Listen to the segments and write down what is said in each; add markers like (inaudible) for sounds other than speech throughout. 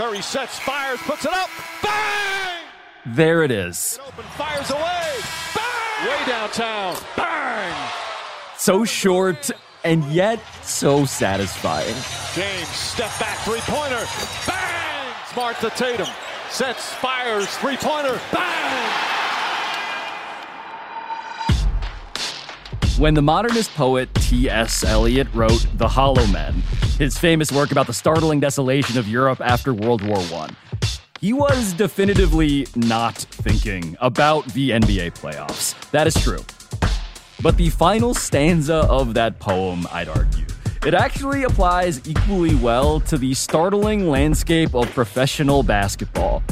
Curry sets, fires, puts it up. Bang! There it is. It open, fires away. Bang! Way downtown. Bang! So short and yet so satisfying. James, step back, three pointer. Bang! Smart to Tatum. Sets, fires, three pointer. Bang! When the modernist poet T.S. Eliot wrote The Hollow Men, his famous work about the startling desolation of Europe after World War I, he was definitively not thinking about the NBA playoffs. That is true. But the final stanza of that poem, I'd argue, it actually applies equally well to the startling landscape of professional basketball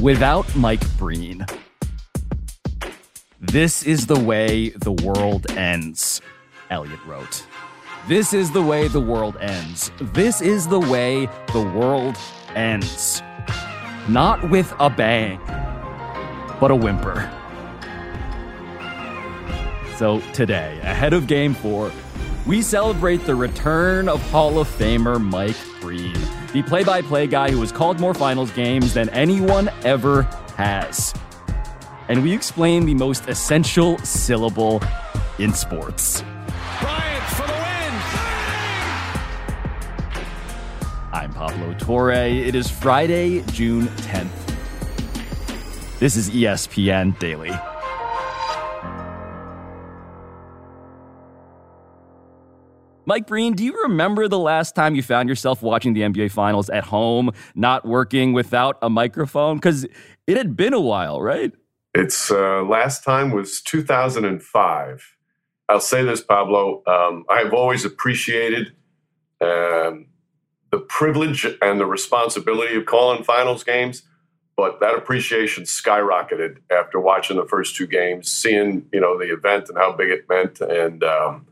without Mike Breen. This is the way the world ends, Eliot wrote. This is the way the world ends. This is the way the world ends. Not with a bang, but a whimper. So today, ahead of game four, we celebrate the return of Hall of Famer Mike Breen, the play by play guy who has called more finals games than anyone ever has and we explain the most essential syllable in sports. Bryant for the win. I'm Pablo Torre. It is Friday, June 10th. This is ESPN Daily. Mike Breen, do you remember the last time you found yourself watching the NBA Finals at home, not working without a microphone? Because it had been a while, right? It's uh, last time was 2005. I'll say this, Pablo. Um, I've always appreciated um, the privilege and the responsibility of calling finals games, but that appreciation skyrocketed after watching the first two games, seeing you know the event and how big it meant, and um,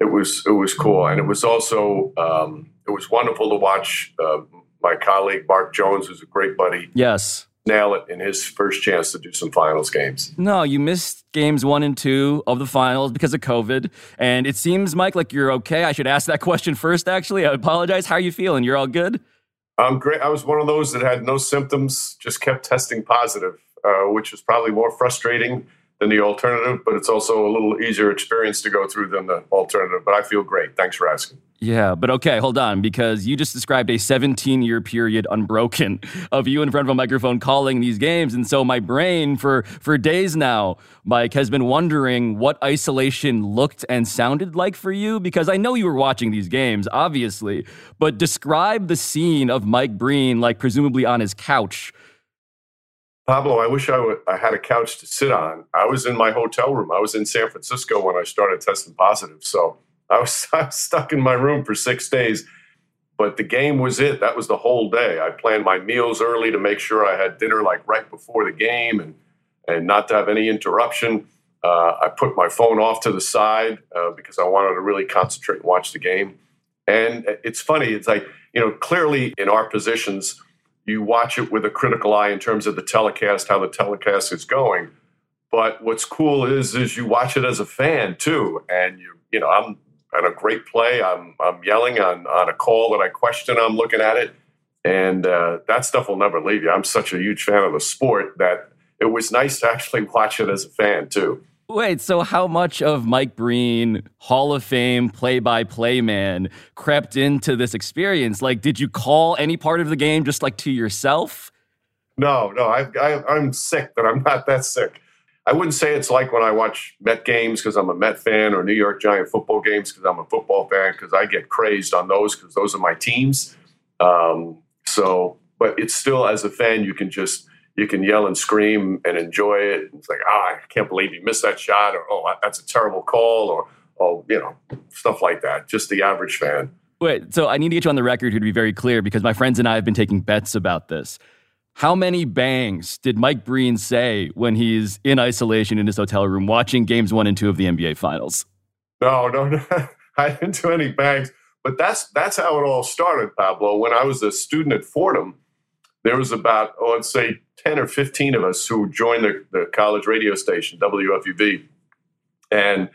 it was it was cool, and it was also um, it was wonderful to watch. Uh, my colleague Mark Jones, who's a great buddy, Yes. Nail it in his first chance to do some finals games. No, you missed games one and two of the finals because of COVID. And it seems, Mike, like you're okay. I should ask that question first, actually. I apologize. How are you feeling? You're all good? I'm great. I was one of those that had no symptoms, just kept testing positive, uh, which was probably more frustrating than the alternative, but it's also a little easier experience to go through than the alternative. But I feel great. Thanks for asking. Yeah, but okay, hold on, because you just described a 17 year period unbroken (laughs) of you in front of a microphone calling these games. And so my brain, for, for days now, Mike, has been wondering what isolation looked and sounded like for you, because I know you were watching these games, obviously, but describe the scene of Mike Breen, like presumably on his couch. Pablo, I wish I had a couch to sit on. I was in my hotel room. I was in San Francisco when I started testing positive. So I was, (laughs) I was stuck in my room for six days. But the game was it. That was the whole day. I planned my meals early to make sure I had dinner like right before the game and, and not to have any interruption. Uh, I put my phone off to the side uh, because I wanted to really concentrate and watch the game. And it's funny. It's like, you know, clearly in our positions, you watch it with a critical eye in terms of the telecast, how the telecast is going. But what's cool is is you watch it as a fan too, and you you know I'm on a great play. I'm I'm yelling on on a call that I question. I'm looking at it, and uh, that stuff will never leave you. I'm such a huge fan of the sport that it was nice to actually watch it as a fan too. Wait, so how much of Mike Breen, Hall of Fame play by play man, crept into this experience? Like, did you call any part of the game just like to yourself? No, no, I, I, I'm sick, but I'm not that sick. I wouldn't say it's like when I watch Met games because I'm a Met fan or New York Giant football games because I'm a football fan because I get crazed on those because those are my teams. Um, so, but it's still as a fan, you can just you can yell and scream and enjoy it. It's like, ah, I can't believe you missed that shot, or oh, that's a terrible call, or oh, you know, stuff like that. Just the average fan. Wait, so I need to get you on the record here to be very clear because my friends and I have been taking bets about this. How many bangs did Mike Breen say when he's in isolation in his hotel room watching games one and two of the NBA Finals? No, no, no. (laughs) I didn't do any bangs. But that's that's how it all started, Pablo. When I was a student at Fordham, there was about, oh, let's say 10 or 15 of us who joined the, the college radio station, WFUV. And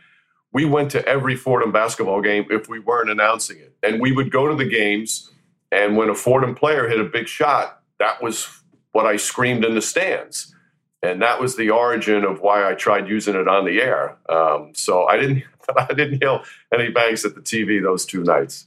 we went to every Fordham basketball game if we weren't announcing it. And we would go to the games And when a Fordham player hit a big shot, that was what I screamed in the stands. And that was the origin of why I tried using it on the air. Um, so I didn't, (laughs) I didn't yell any bangs at the TV those two nights.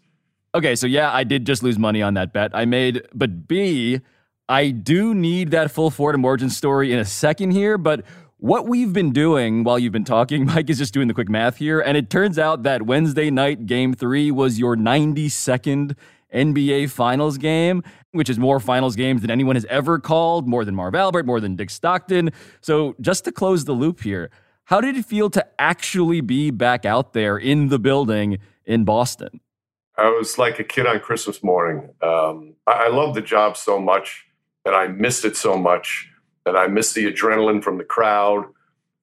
Okay, so yeah, I did just lose money on that bet I made, but B, I do need that full Fordham origin story in a second here, but what we've been doing while you've been talking, (laughs) Mike, is just doing the quick math here. And it turns out that Wednesday night game three was your 92nd NBA Finals game, which is more finals games than anyone has ever called, more than Marv Albert, more than Dick Stockton. So, just to close the loop here, how did it feel to actually be back out there in the building in Boston? I was like a kid on Christmas morning. Um, I, I love the job so much, and I missed it so much, and I missed the adrenaline from the crowd,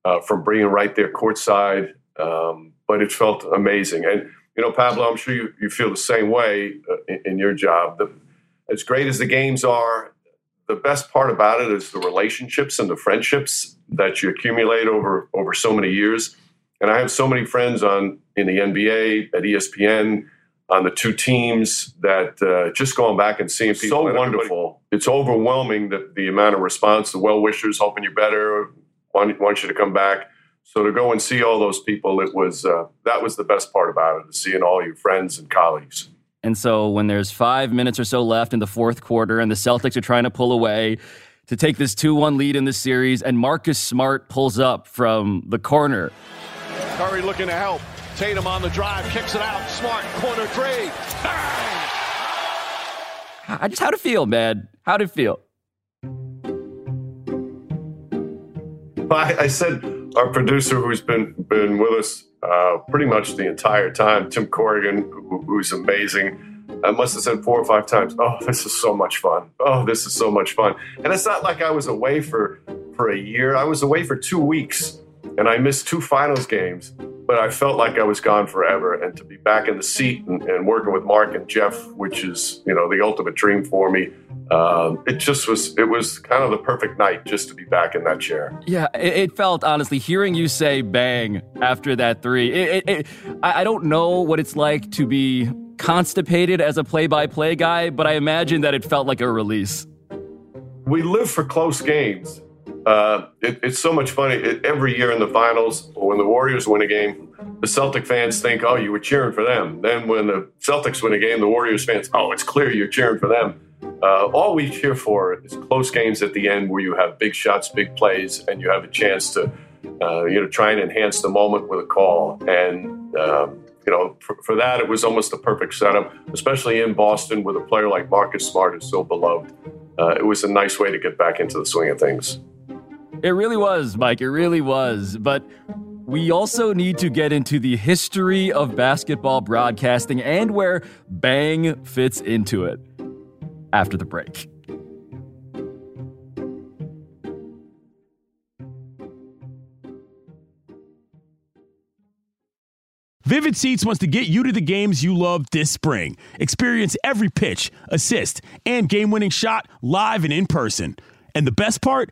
uh, from being right there courtside. Um, but it felt amazing, and you know, Pablo, I'm sure you, you feel the same way uh, in, in, your job. The, as great as the games are, the best part about it is the relationships and the friendships that you accumulate over over so many years. And I have so many friends on in the NBA at ESPN on the two teams that uh, just going back and seeing people so wonderful. It's overwhelming that the amount of response, the well wishers hoping you're better, want, want you to come back. So to go and see all those people, it was uh, that was the best part about it, seeing all your friends and colleagues. And so when there's five minutes or so left in the fourth quarter, and the Celtics are trying to pull away to take this two-one lead in the series, and Marcus Smart pulls up from the corner. Curry looking to help. Tatum on the drive, kicks it out. Smart corner three. Bang! I just how'd it feel, man? How'd it feel? I, I said our producer, who's been been with us uh, pretty much the entire time, Tim Corrigan, who, who's amazing. I must have said four or five times, "Oh, this is so much fun! Oh, this is so much fun!" And it's not like I was away for for a year. I was away for two weeks, and I missed two finals games. But I felt like I was gone forever, and to be back in the seat and, and working with Mark and Jeff, which is you know the ultimate dream for me, um, it just was it was kind of the perfect night just to be back in that chair. Yeah, it, it felt honestly hearing you say "bang" after that three. It, it, I, I don't know what it's like to be constipated as a play-by-play guy, but I imagine that it felt like a release. We live for close games. Uh, it, it's so much fun. It, every year in the finals, when the Warriors win a game, the Celtic fans think, "Oh, you were cheering for them." Then when the Celtics win a game, the Warriors fans, "Oh, it's clear you're cheering for them." Uh, all we cheer for is close games at the end where you have big shots, big plays, and you have a chance to, uh, you know, try and enhance the moment with a call. And um, you know, for, for, that, it was almost the perfect setup, especially in Boston with a player like Marcus Smart is so beloved. Uh, it was a nice way to get back into the swing of things. It really was, Mike. It really was. But we also need to get into the history of basketball broadcasting and where Bang fits into it after the break. Vivid Seats wants to get you to the games you love this spring. Experience every pitch, assist, and game winning shot live and in person. And the best part?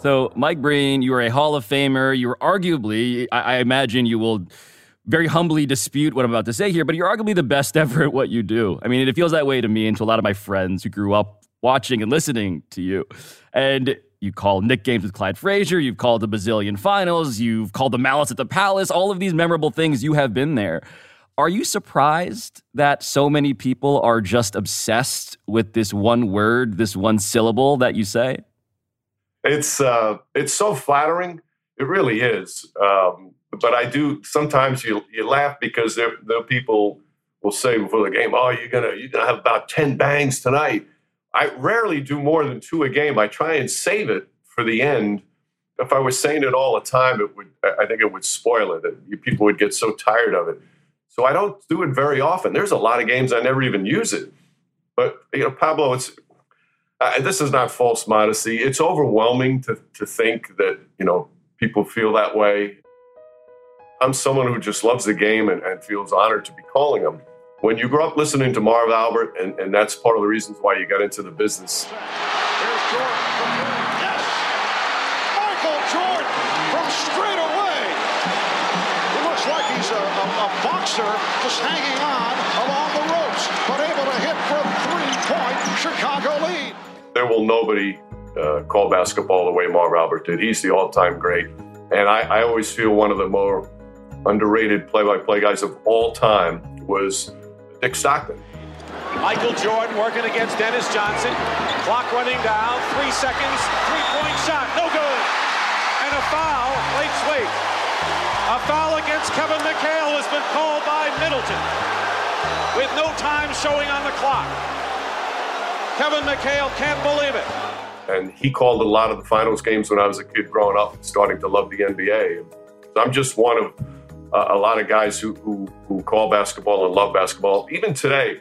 So, Mike Breen, you are a Hall of Famer. You are arguably, I, I, imagine you will very humbly dispute what I'm about to say here, but you're arguably the best (laughs) ever at what you do. I mean, it feels that way to me and to a lot of my friends who grew up watching and listening to you. And you call Knick games with Clyde Frazier, you've called the bazillion finals, you've called the Malice at the Palace, all of these memorable things, you have been there. Are you surprised that so many people are just obsessed with this one word, this one syllable that you say? It's uh, it's so flattering. It really is. Um, but I do sometimes you you laugh because there people will say before the game, "Oh, you're gonna you're gonna have about ten bangs tonight." I rarely do more than two a game. I try and save it for the end. If I was saying it all the time, it would I think it would spoil it. People would get so tired of it. So I don't do it very often. There's a lot of games I never even use it. But you know, Pablo, it's this is not false modesty. It's overwhelming to to think that you know people feel that way. I'm someone who just loves the game and, and feels honored to be calling them. When you grow up listening to Marv Albert, and, and that's part of the reasons why you got into the business. Here's Jordan Yes! Michael Jordan from straight. It looks like he's a, a, a boxer just hanging on along the ropes, but able to hit a three-point Chicago lead. There will nobody uh, call basketball the way Marv Albert did. He's the all-time great. And I, I always feel one of the more underrated play-by-play guys of all time was Dick Stockton. Michael Jordan working against Dennis Johnson. Clock running down. Three seconds. Three-point shot. No good. And a foul. Late sweep. A foul against Kevin McHale has been called by Middleton. With no time showing on the clock. Kevin McHale can't believe it. And he called a lot of the finals games when I was a kid growing up, starting to love the NBA. I'm just one of uh, a lot of guys who, who, who call basketball and love basketball. Even today,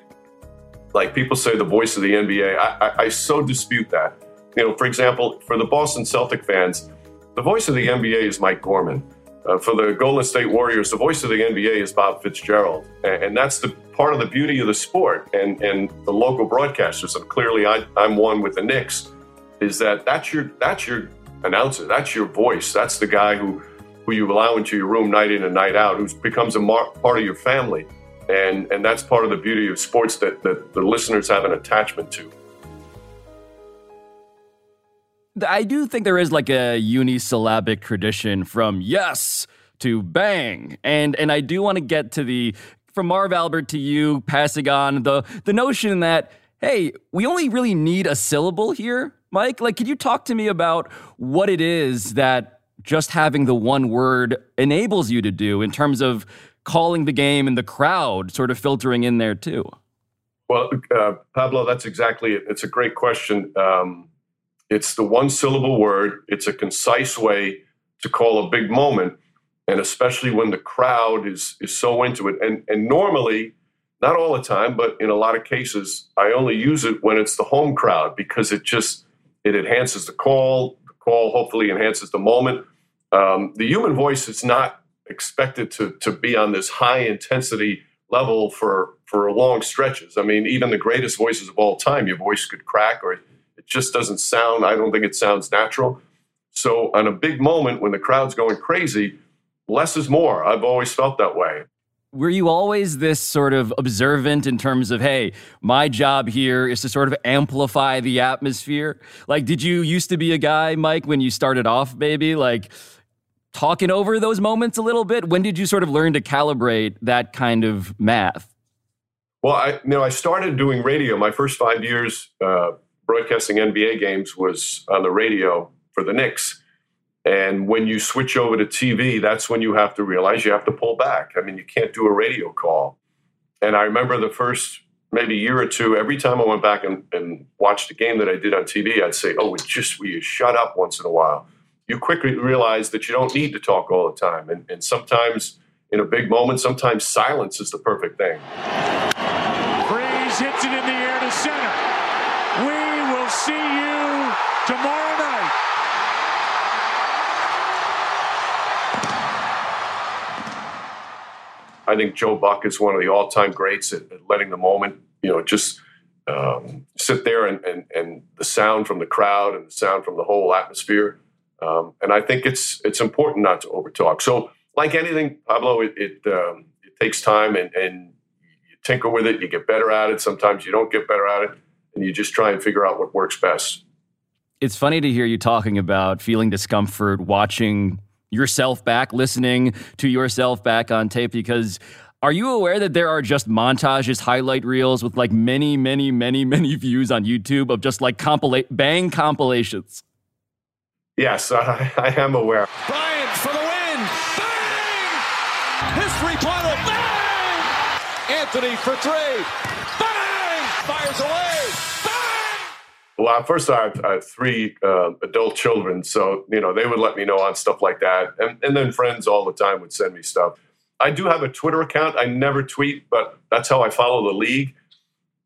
like people say the voice of the NBA, I, I, I so dispute that. You know, for example, for the Boston Celtic fans, the voice of the NBA is Mike Gorman. Uh, for the Golden State Warriors, the voice of the NBA is Bob Fitzgerald, and, and, that's the part of the beauty of the sport and, and the local broadcasters. And clearly, I, I'm one with the Knicks. Is that that's your that's your announcer, that's your voice, that's the guy who who you allow into your room night in and night out, who becomes a mar- part of your family, and and that's part of the beauty of sports that that the listeners have an attachment to. I do think there is like a unisyllabic tradition from yes to bang. And and I do want to get to the from Marv Albert to you passing on the the notion that hey, we only really need a syllable here, Mike. Like could you talk to me about what it is that just having the one word enables you to do in terms of calling the game and the crowd sort of filtering in there too? Well, uh, Pablo, that's exactly it. It's a great question. Um, it's the one syllable word. It's a concise way to call a big moment, and especially when the crowd is is so into it. And and normally, not all the time, but in a lot of cases, I only use it when it's the home crowd because it just it enhances the call. The call hopefully enhances the moment. Um, the human voice is not expected to to be on this high intensity level for for long stretches. I mean, even the greatest voices of all time, your voice could crack or just doesn't sound, I don't think it sounds natural. So, on a big moment when the crowd's going crazy, less is more. I've always felt that way. Were you always this sort of observant in terms of, hey, my job here is to sort of amplify the atmosphere? Like, did you used to be a guy, Mike, when you started off, maybe? Like, talking over those moments a little bit? When did you sort of learn to calibrate that kind of math? Well, I you know I started doing radio. My first five years uh, broadcasting NBA games was on the radio for the Knicks. And when you switch over to TV, that's when you have to realize you have to pull back. I mean, you can't do a radio call. And I remember the first maybe year or two, every time I went back and, and watched a game that I did on TV, I'd say, Oh, we just will you shut up once in a while? You quickly realize that you don't need to talk all the time. And, and sometimes in a big moment, sometimes silence is the perfect thing. Freese hits it in the air to center. See you tomorrow night. I think Joe Buck is one of the all-time greats at, at letting the moment, you know, just um, sit there and, and, and the sound from the crowd and the sound from the whole atmosphere. Um, and I think it's it's important not to overtalk. So, like anything, Pablo, it it, um, it takes time and, and you tinker with it. You get better at it. Sometimes you don't get better at it and you just try and figure out what works best. It's funny to hear you talking about feeling discomfort watching yourself back, listening to yourself back on tape because are you aware that there are just montages, highlight reels with like many, many, many, many views on YouTube of just like compilate bang compilations? Yes, (laughs) I, I am aware. Bryant for the win. Bang! His three-pointer. Bang! Anthony for three. Bang! Fires away. Well, first I have, I have three uh, adult children, so you know they would let me know on stuff like that, and, and then friends all the time would send me stuff. I do have a Twitter account. I never tweet, but that's how I follow the league.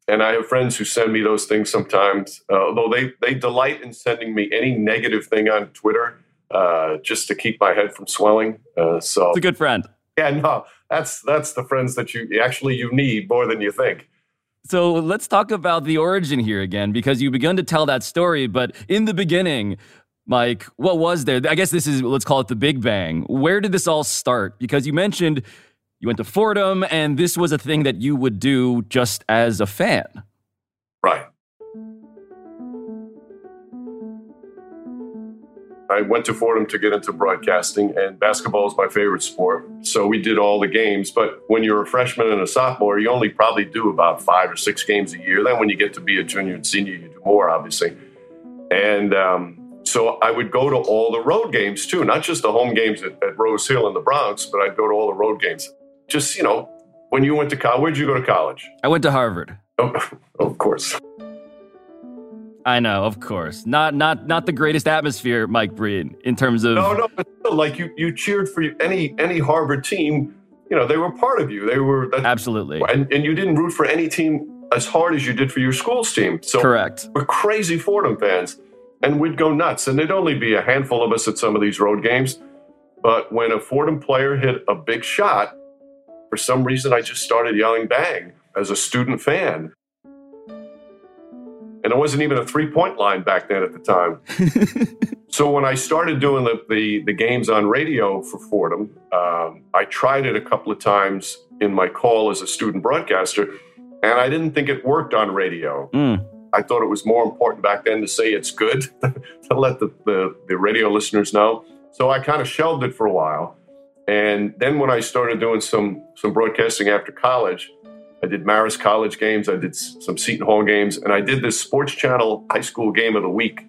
And I have friends who send me those things sometimes, uh, although they, they delight in sending me any negative thing on Twitter uh, just to keep my head from swelling. Uh, so it's a good friend. Yeah, no, that's that's the friends that you actually you need more than you think. So let's talk about the origin here again, because you begun to tell that story, but in the beginning, Mike, what was there? I guess this is, let's call it the Big Bang. Where did this all start? Because you mentioned you went to Fordham, and this was a thing that you would do just as a fan. Right. I went to Fordham to get into broadcasting, and basketball is my favorite sport. So we did all the games. But when you're a freshman and a sophomore, you only probably do about five or six games a year. Then when you get to be a junior and senior, you do more, obviously. And um, so I would go to all the road games too, not just the home games at, at Rose Hill in the Bronx, but I'd go to all the road games. Just, you know, when you went to college, where'd you go to college? I went to Harvard. Oh, (laughs) of course. I know, of course. Not not not the greatest atmosphere, Mike Breen, in terms of No, no, but still, like you you cheered for any any Harvard team, you know, they were part of you. They were that, Absolutely. And and you didn't root for any team as hard as you did for your school's team. So Correct. We're crazy Fordham fans. And we'd go nuts. And there'd only be a handful of us at some of these road games. But when a Fordham player hit a big shot, for some reason I just started yelling bang as a student fan. And it wasn't even a three point line back then at the time. (laughs) so when I started doing the, the, the, games on radio for Fordham, um, I tried it a couple of times in my call as a student broadcaster, and I didn't think it worked on radio. Mm. I thought it was more important back then to say it's good (laughs) to let the, the, the radio listeners know. So I kind of shelved it for a while. And then when I started doing some some broadcasting after college, I did Marist College games, I did some Seton Hall games, and I did this Sports Channel High School Game of the Week,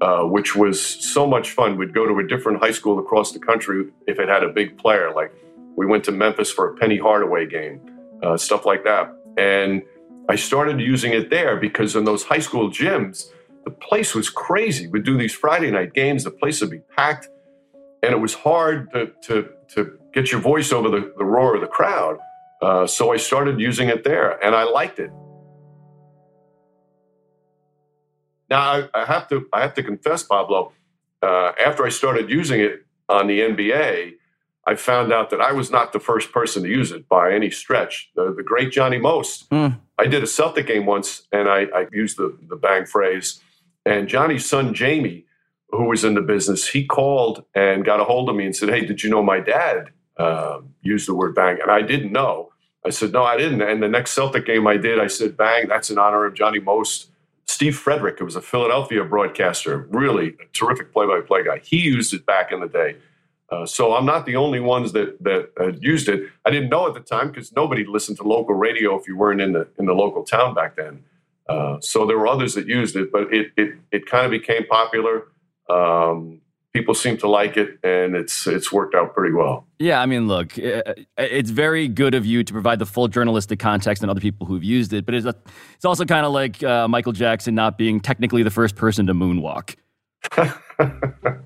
uh, which was so much fun. We'd go to a different high school across the country if it had a big player. Like we went to Memphis for a Penny Hardaway game, uh, stuff like that. And I started using it there because in those high school gyms, the place was crazy. We'd do these Friday night games, the place would be packed, and it was hard to, to, to get your voice over the, the roar of the crowd. Uh, so I started using it there, and I liked it. Now I, I have to I have to confess, Pablo. Uh, after I started using it on the NBA, I found out that I was not the first person to use it by any stretch. The, the great Johnny Most. Mm. I did a Celtic game once, and I, I used the the bang phrase. And Johnny's son Jamie, who was in the business, he called and got a hold of me and said, "Hey, did you know my dad uh, used the word bang?" And I didn't know. I said, "No, I didn't." And the next Celtic game I did, I said, "Bang! That's in honor of Johnny Most." Steve Frederick, who was a Philadelphia broadcaster, really a terrific play-by-play guy. He used it back in the day. Uh, so I'm not the only ones that that uh, used it. I didn't know at the time because nobody listened to local radio if you weren't in the in the local town back then. Uh, so there were others that used it, but it it it kind of became popular. Um, people seem to like it, and it's it's worked out pretty well. Yeah, I mean, look, it's very good of you to provide the full journalistic context and other people who've used it, but it's a, it's also kind of like uh, Michael Jackson not being technically the first person to moonwalk. (laughs)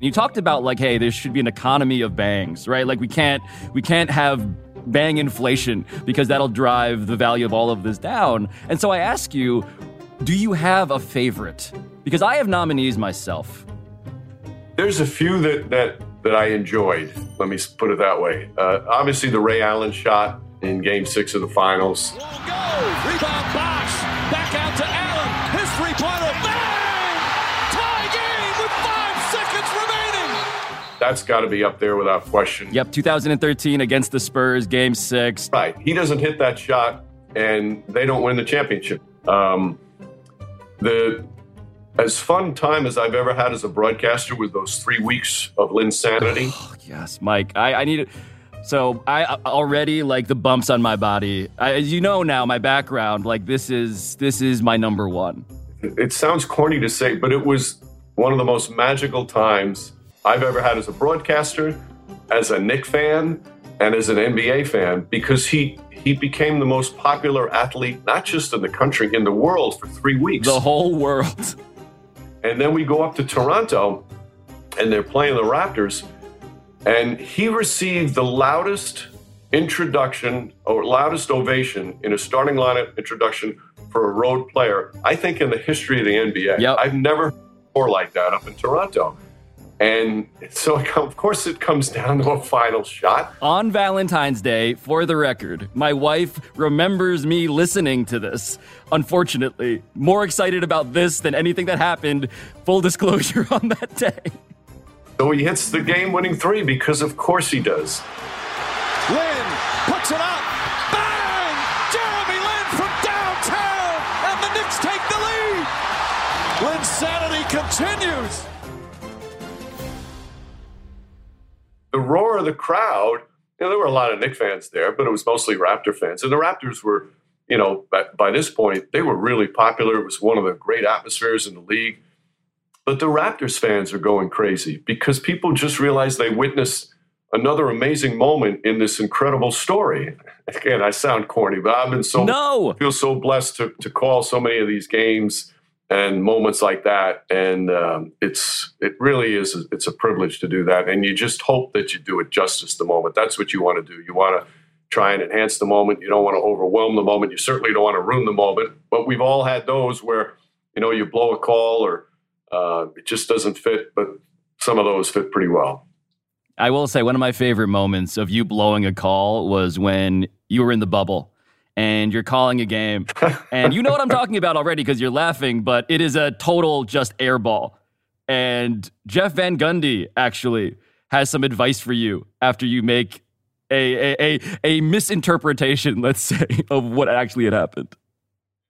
you talked about like, hey, there should be an economy of bangs, right? Like we can't we can't have bang inflation because that'll drive the value of all of this down. And so I ask you, do you have a favorite? Because I have nominees myself. There's a few that that that I enjoyed. Let me put it that way. Uh, obviously, the Ray Allen shot in Game Six of the Finals. Go rebound box back out to Allen. His three pointer bang tie game with five seconds remaining. That's got to be up there without question. Yep, 2013 against the Spurs, Game Six. Right, he doesn't hit that shot, and they don't win the championship. Um, the as fun time as I've ever had as a broadcaster with those three weeks of Linsanity. (sighs) Oh, yes, Mike. I, I need it. So I uh, already like the bumps on my body. I, as you know now, my background, like this is this is my number one. It sounds corny to say, but it was one of the most magical times I've ever had as a broadcaster, as a Knick fan, and as an NBA fan because he he became the most popular athlete, not just in the country, in the world for three weeks. The whole world. And then we go up to Toronto, and they're playing the Raptors, and he received the loudest introduction or loudest ovation in a starting lineup introduction for a road player, I think, in the history of the NBA. Yep. I've never more like that up in Toronto. And so, (laughs) of course, it comes down to a final shot. On Valentine's Day, for the record, my wife remembers me listening to this. Unfortunately, more excited about this than anything that happened, full disclosure, (laughs) on that day. So he hits the game winning three because, of course, he does. Lin puts it up. The roar of the crowd, you know, there were a lot of Knick fans there, but it was mostly Raptor fans. And the Raptors were, you know, by, by this point, they were really popular. It was one of the great atmospheres in the league. But the Raptors fans are going crazy because people just realized they witnessed another amazing moment in this incredible story. Again, I sound corny, but I've been so No! feel so blessed to, to call so many of these games and moments like that. And um, it's it really is it's a privilege to do that. And you just hope that you do it justice the moment. That's what you want to do. You want to try and enhance the moment. You don't want to overwhelm the moment. You certainly don't want to ruin the moment. But we've all had those where you know you blow a call or uh, it just doesn't fit but some of those fit pretty well. I will say one of my favorite moments of you blowing a call was when you were in the bubble and you're calling a game. and you know what I'm talking about already because you're laughing, but it is a total just airball. And Jeff Van Gundy actually has some advice for you after you make a, a, a, a misinterpretation, let's say, of what actually had happened.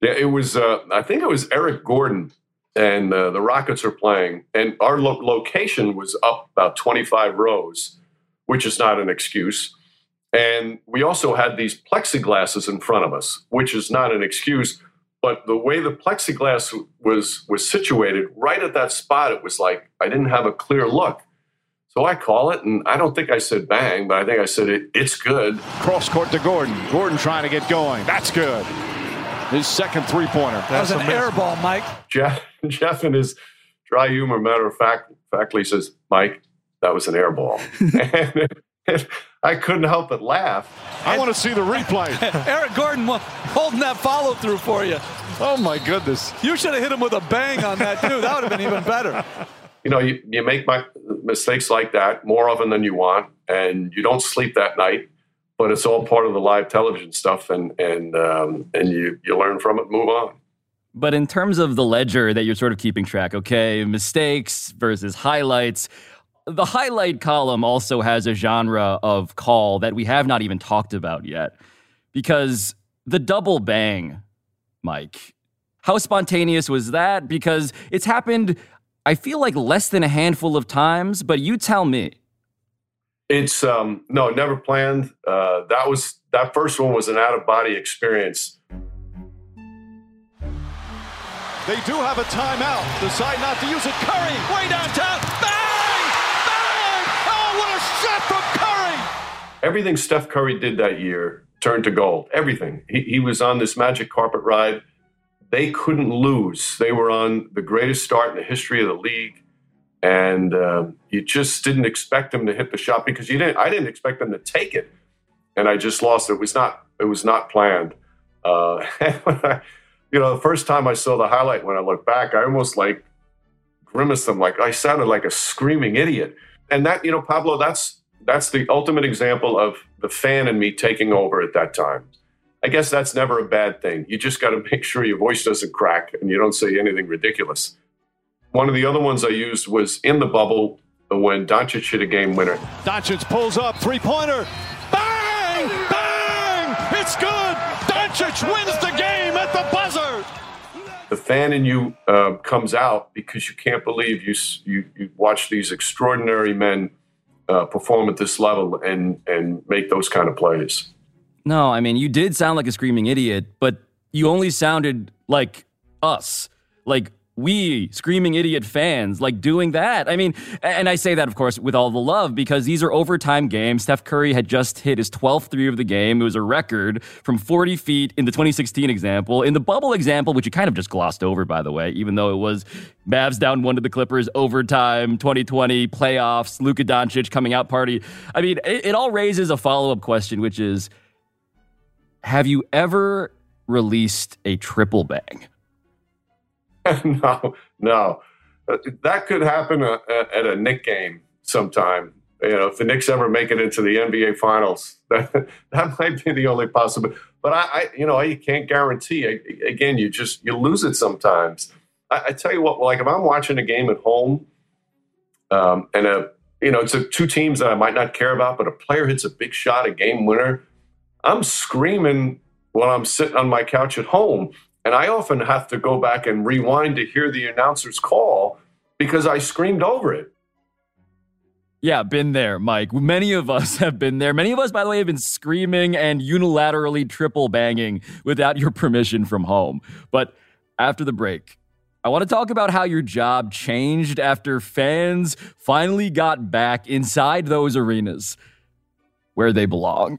Yeah, it was. Uh, I think it was Eric Gordon, and uh, the Rockets are playing, and our lo- location was up about 25 rows, which is not an excuse. And we also had these plexiglasses in front of us, which is not an excuse. But the way the plexiglass was was situated, right at that spot, it was like I didn't have a clear look. So I call it, and I don't think I said bang, but I think I said it, it's good. Cross court to Gordon. Gordon trying to get going. That's good. His second three pointer. That was an air ball, Mike. Jeff, (laughs) Jeff in his dry humor, matter of fact, factly says, Mike, that was an air ball. (laughs) and I couldn't help but laugh. I want to see the replay. (laughs) Eric Gordon holding that follow through for you. oh my goodness. You should have hit him with a bang on that too. That would have been even better. You know, you, you make my mistakes like that more often than you want, and you don't sleep that night. But it's all part of the live television stuff, and and um, and you you learn from it, move on. But in terms of the ledger that you're sort of keeping track, okay, mistakes versus highlights, the highlight column also has a genre of call that we have not even talked about yet. Because the double bang, Mike, how spontaneous was that? Because it's happened, I feel like less than a handful of times, but you tell me. It's um, no, never planned. Uh, that was that first one was an out of body experience. They do have a timeout. Decide not to use it. Curry, way downtown. Bang! Bang! Oh, what a shot from Curry! Everything Steph Curry did that year turned to gold. Everything. He, he was on this magic carpet ride. They couldn't lose. They were on the greatest start in the history of the league, and uh, you just didn't expect them to hit the shot because you didn't. I didn't expect them to take it, and I just lost. It was not. It was not planned. Uh, (laughs) you know, the first time I saw the highlight, when I look back, I almost like grimaced. I'm like, I sounded like a screaming idiot. And that, you know, Pablo, that's that's the ultimate example of the fan in me taking over at that time. I guess that's never a bad thing. You just got to (laughs) make sure your voice doesn't crack and you don't say anything ridiculous. One of the other ones I used was in the bubble when Doncic hit a game winner. Doncic pulls up, three pointer. Bang! Bang! It's good! Doncic wins the game at the buzzer! The fan in you uh, comes out because you can't believe you you, you watch these extraordinary men uh, perform at this level and and make those kind of plays. No, I mean, you did sound like a screaming idiot, but you only sounded like us. Like we screaming idiot fans like doing that. I mean, and I say that, of course, with all the love because these are overtime games. Steph Curry had just hit his 12th three of the game. It was a record from 40 feet in the 2016 example. In the bubble example, which you kind of just glossed over, by the way, even though it was Mavs down one to the Clippers, overtime, 2020, playoffs, Luka Doncic coming out party. I mean, it, it all raises a follow up question, which is have you ever released a triple bang? (laughs) no, no. Uh, that could happen uh, at a Knick game sometime. You know, if the Knicks ever make it into the NBA Finals, (laughs) that, that might be the only possibility. But I, I, you know, I can't guarantee. Again, you just you lose it sometimes. I, I tell you what, like if I'm watching a game at home, um, and a you know it's a, two teams that I might not care about, but a player hits a big shot, a game winner, I'm screaming while I'm sitting on my couch at home and I often have to go back and rewind to hear the announcer's call because I screamed over it. Yeah, been there, Mike. Many of us (laughs) have been there. Many of us, by the way, have been screaming and unilaterally triple banging without your permission from home. But after the break, I want to talk about how your job changed after fans finally got back inside those arenas where they belong.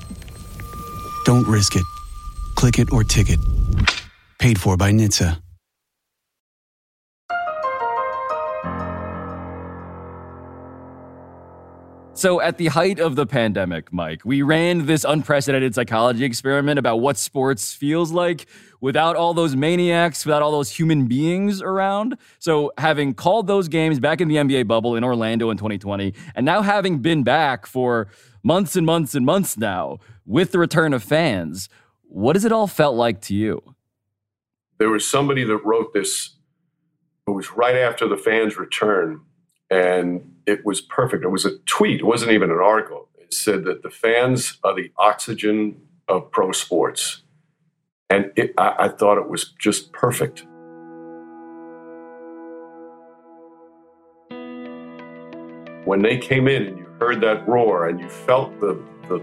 Don't risk it. Click it or ticket. Paid for by NHTSA. So, at the height of the pandemic, Mike, we ran this unprecedented psychology experiment about what sports feels like without all those maniacs, without all those human beings around. So, having called those games back in the NBA bubble in Orlando in 2020, and now having been back for months and months and months now with the return of fans, what has it all felt like to you? There was somebody that wrote this. It was right after the fans' return, and it was perfect. It was a tweet. It wasn't even an article. It said that the fans are the oxygen of pro sports, and it, I, I thought it was just perfect. When they came in and you heard that roar and you felt the, the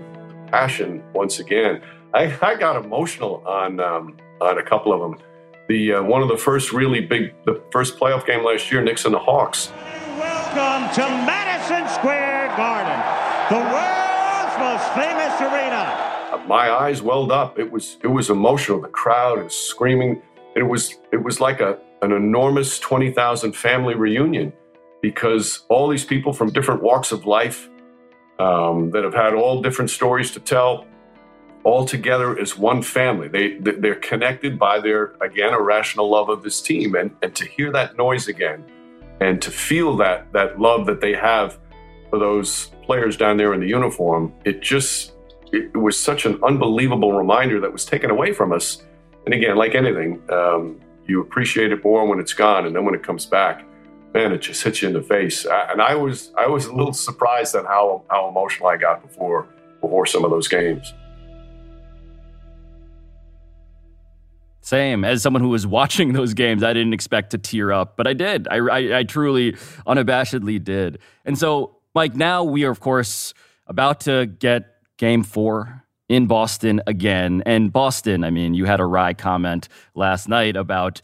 passion once again, I, I got emotional on um, on a couple of them. The uh, one of the first really big, the first playoff game last year, Knicks and the Hawks. Welcome to Madison Square Garden, the world's most famous arena. Uh, my eyes welled up. It was it was emotional. The crowd is screaming. It was it was like a an enormous twenty thousand family reunion because all these people from different walks of life um, that have had all different stories to tell all together as one family. They they're connected by their again irrational love of this team, and and to hear that noise again, and to feel that that love that they have for those players down there in the uniform, it just it was such an unbelievable reminder that was taken away from us. And again, like anything, um, you appreciate it more when it's gone, and then when it comes back, man, it just hits you in the face. And I was I was a little surprised at how how emotional I got before before some of those games. Same. As someone who was watching (laughs) those games, I didn't expect to tear up, but I did. I, I, I truly, unabashedly did. And so, Mike, now we are, of course, about to get game four in Boston again. And Boston, I mean, you had a wry comment last night about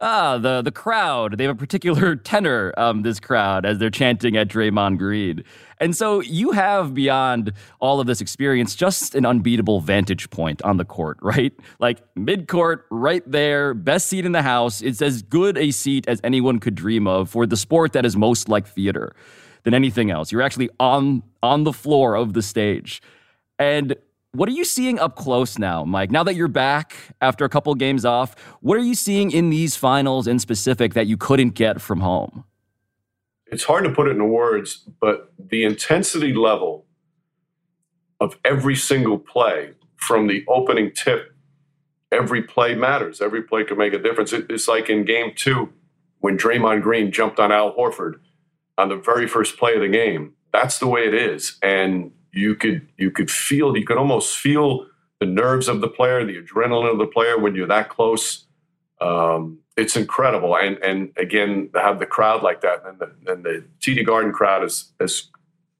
ah, the the crowd. They have a particular (laughs) tenor, um, this crowd, as they're chanting at Draymond Green. And so you have beyond all of this experience just an unbeatable vantage point on the court, (laughs) right? Like mid court, right there, best seat in the house. It's as good a seat as anyone could dream of for the sport that is most like theater than anything else. You're actually on on the floor of the stage. And what are you seeing up close now, Mike? Now that you're back after a couple games off, what are you seeing in these finals in specific that you couldn't get from home? It's hard to put it into words, but the intensity level of every single play from the opening tip, every play matters. Every play can make a difference. It's like in game two when Draymond Green jumped on Al Horford on the very first play of the game. That's the way it is. And you could you could feel you could almost feel the nerves of the player, the adrenaline of the player when you're that close. Um, it's incredible, and and again to have the crowd like that, and the, and the TD Garden crowd is as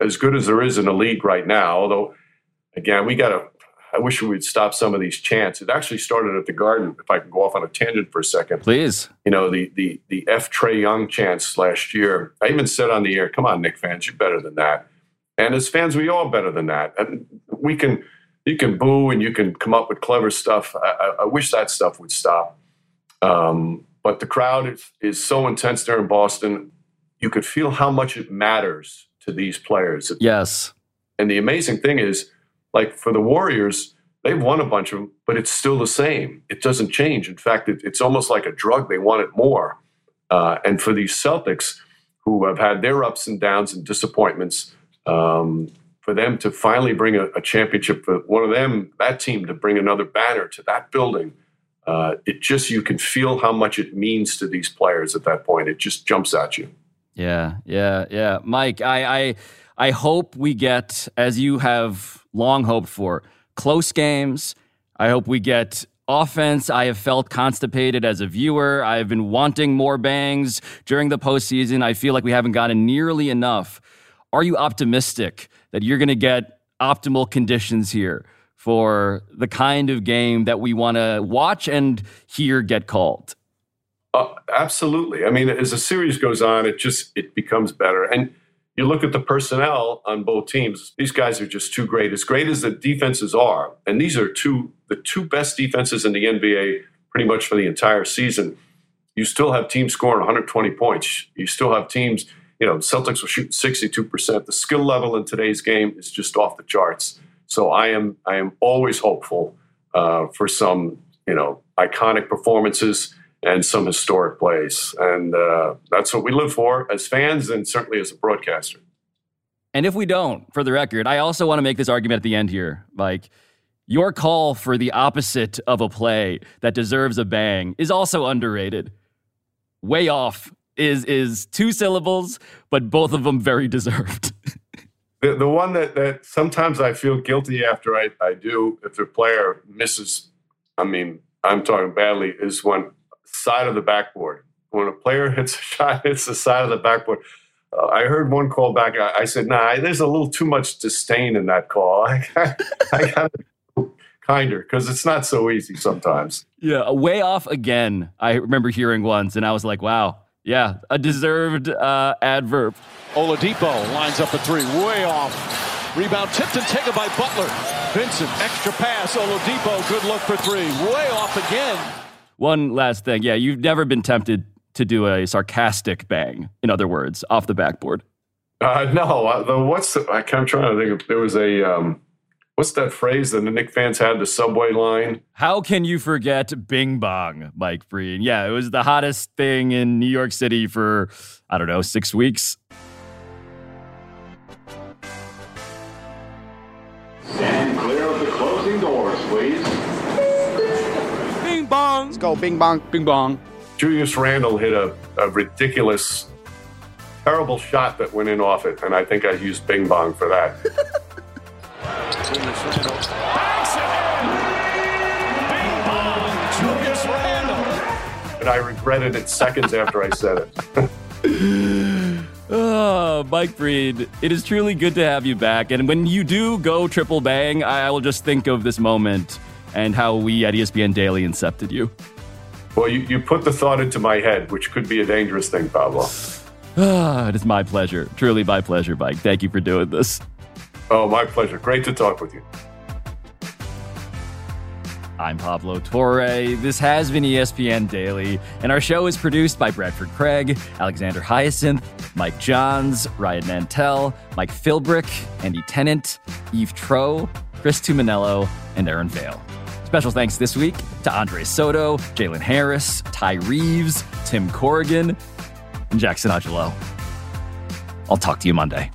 as good as there is in the league right now. Although, again, we got to. I wish we would stop some of these chants. It actually started at the Garden. If I can go off on a tangent for a second, please. You know the the the F Trae Young chants last year. I even said on the air, "Come on, Knick fans, you're better than that." And as fans, we all better than that. And we can, you can boo and you can come up with clever stuff. I, I wish that stuff would stop. Um, but the crowd is, is so intense there in Boston. You could feel how much it matters to these players. Yes. And the amazing thing is, like for the Warriors, they've won a bunch of them, but it's still the same. It doesn't change. In fact, it, it's almost like a drug. They want it more. Uh, and for these Celtics, who have had their ups and downs and disappointments, um, for them to finally bring a, a, championship for one of them, that team to bring another banner to that building. Uh, it just you can feel how much it means to these players at that point. It just jumps at you. Yeah, yeah, yeah, Mike. I, I, I hope we get as you have long hoped for close games. I hope we get offense. I have felt constipated as a viewer. I have been wanting more bangs during the postseason. I feel like we haven't gotten nearly enough are you optimistic that you're going to get optimal conditions here for the kind of game that we want to watch and hear get called? Uh, absolutely. I mean, as the series goes on, it just it becomes better. And you look at the personnel on both teams; these guys are just too great. As great as the defenses are, and these are two the two best defenses in the NBA, pretty much for the entire season. You still have teams scoring 120 points. You still have teams you know, Celtics were shooting 62%. The skill level in today's game is just off the charts. So I am I am always hopeful uh, for some you know iconic performances and some historic plays, and uh, that's what we live for as fans and certainly as a broadcaster. And if we don't, for the record, I also want to make this argument at the end here, like. Your call for the opposite of a play that deserves a bang is also underrated. Way off is is two syllables, but both of them very deserved. (laughs) the, the one that, that sometimes I feel guilty after I, I do, if a player misses, I mean, I'm talking badly, is when side of the backboard. When a player (laughs) hits a shot, hits the side of the backboard. Uh, I heard one call back. I, I, said, "Nah, there's a little too much disdain in that call. (laughs) I, I, I got kinder because it's not so easy sometimes." Yeah, way off again. I remember hearing once, and I was like, "Wow, yeah, a deserved uh, adverb. Oladipo lines up a three, way off. Rebound tipped and taken by Butler. Vincent, extra pass. Oladipo, good look for three, way off again. One last thing. Yeah, you've never been tempted to do a sarcastic bang, in other words, off the backboard. Uh, no, uh, the, what's the, I, am trying to think. Of, there was a um, what's that phrase that the Knick fans had, the subway line? How can you forget Bing Bong, Mike Breen? Yeah, it was the hottest thing in New York City for, I don't know, six weeks. Stand clear of the closing doors, please. Bing Bong. Let's go, Bing Bong. Bing Bong. Julius Randle hit a, a ridiculous, terrible shot that went in off it, and I think I used Bing Bong for that. (laughs) Julius Randle banks it in. Bing bong, Julius Randle. And I regretted it seconds after I said it. (laughs) oh, Mike Breen, it is truly good to have you back. And when you do go triple bang, I will just think of this moment and how we at ESPN Daily incepted you. Well, you, you put the thought into my head, which could be a dangerous thing, Pablo. (sighs) Ah, it is my pleasure. Truly my pleasure, Mike. Thank you for doing this. Oh, my pleasure. Great to talk with you. I'm Pablo Torre. This has been ESPN Daily, and our show is produced by Bradford Craig, Alexander Hyacinth, Mike Johns, Ryan Nantel, Mike Philbrick, Andy Tennant, Eve Troeh, Chris Tuminello, and Aaron Vale. Special thanks this week to Andre Soto, Jalen Harris, Ty Reeves, Tim Corrigan, and Jackson Angelo. I'll talk to you Monday.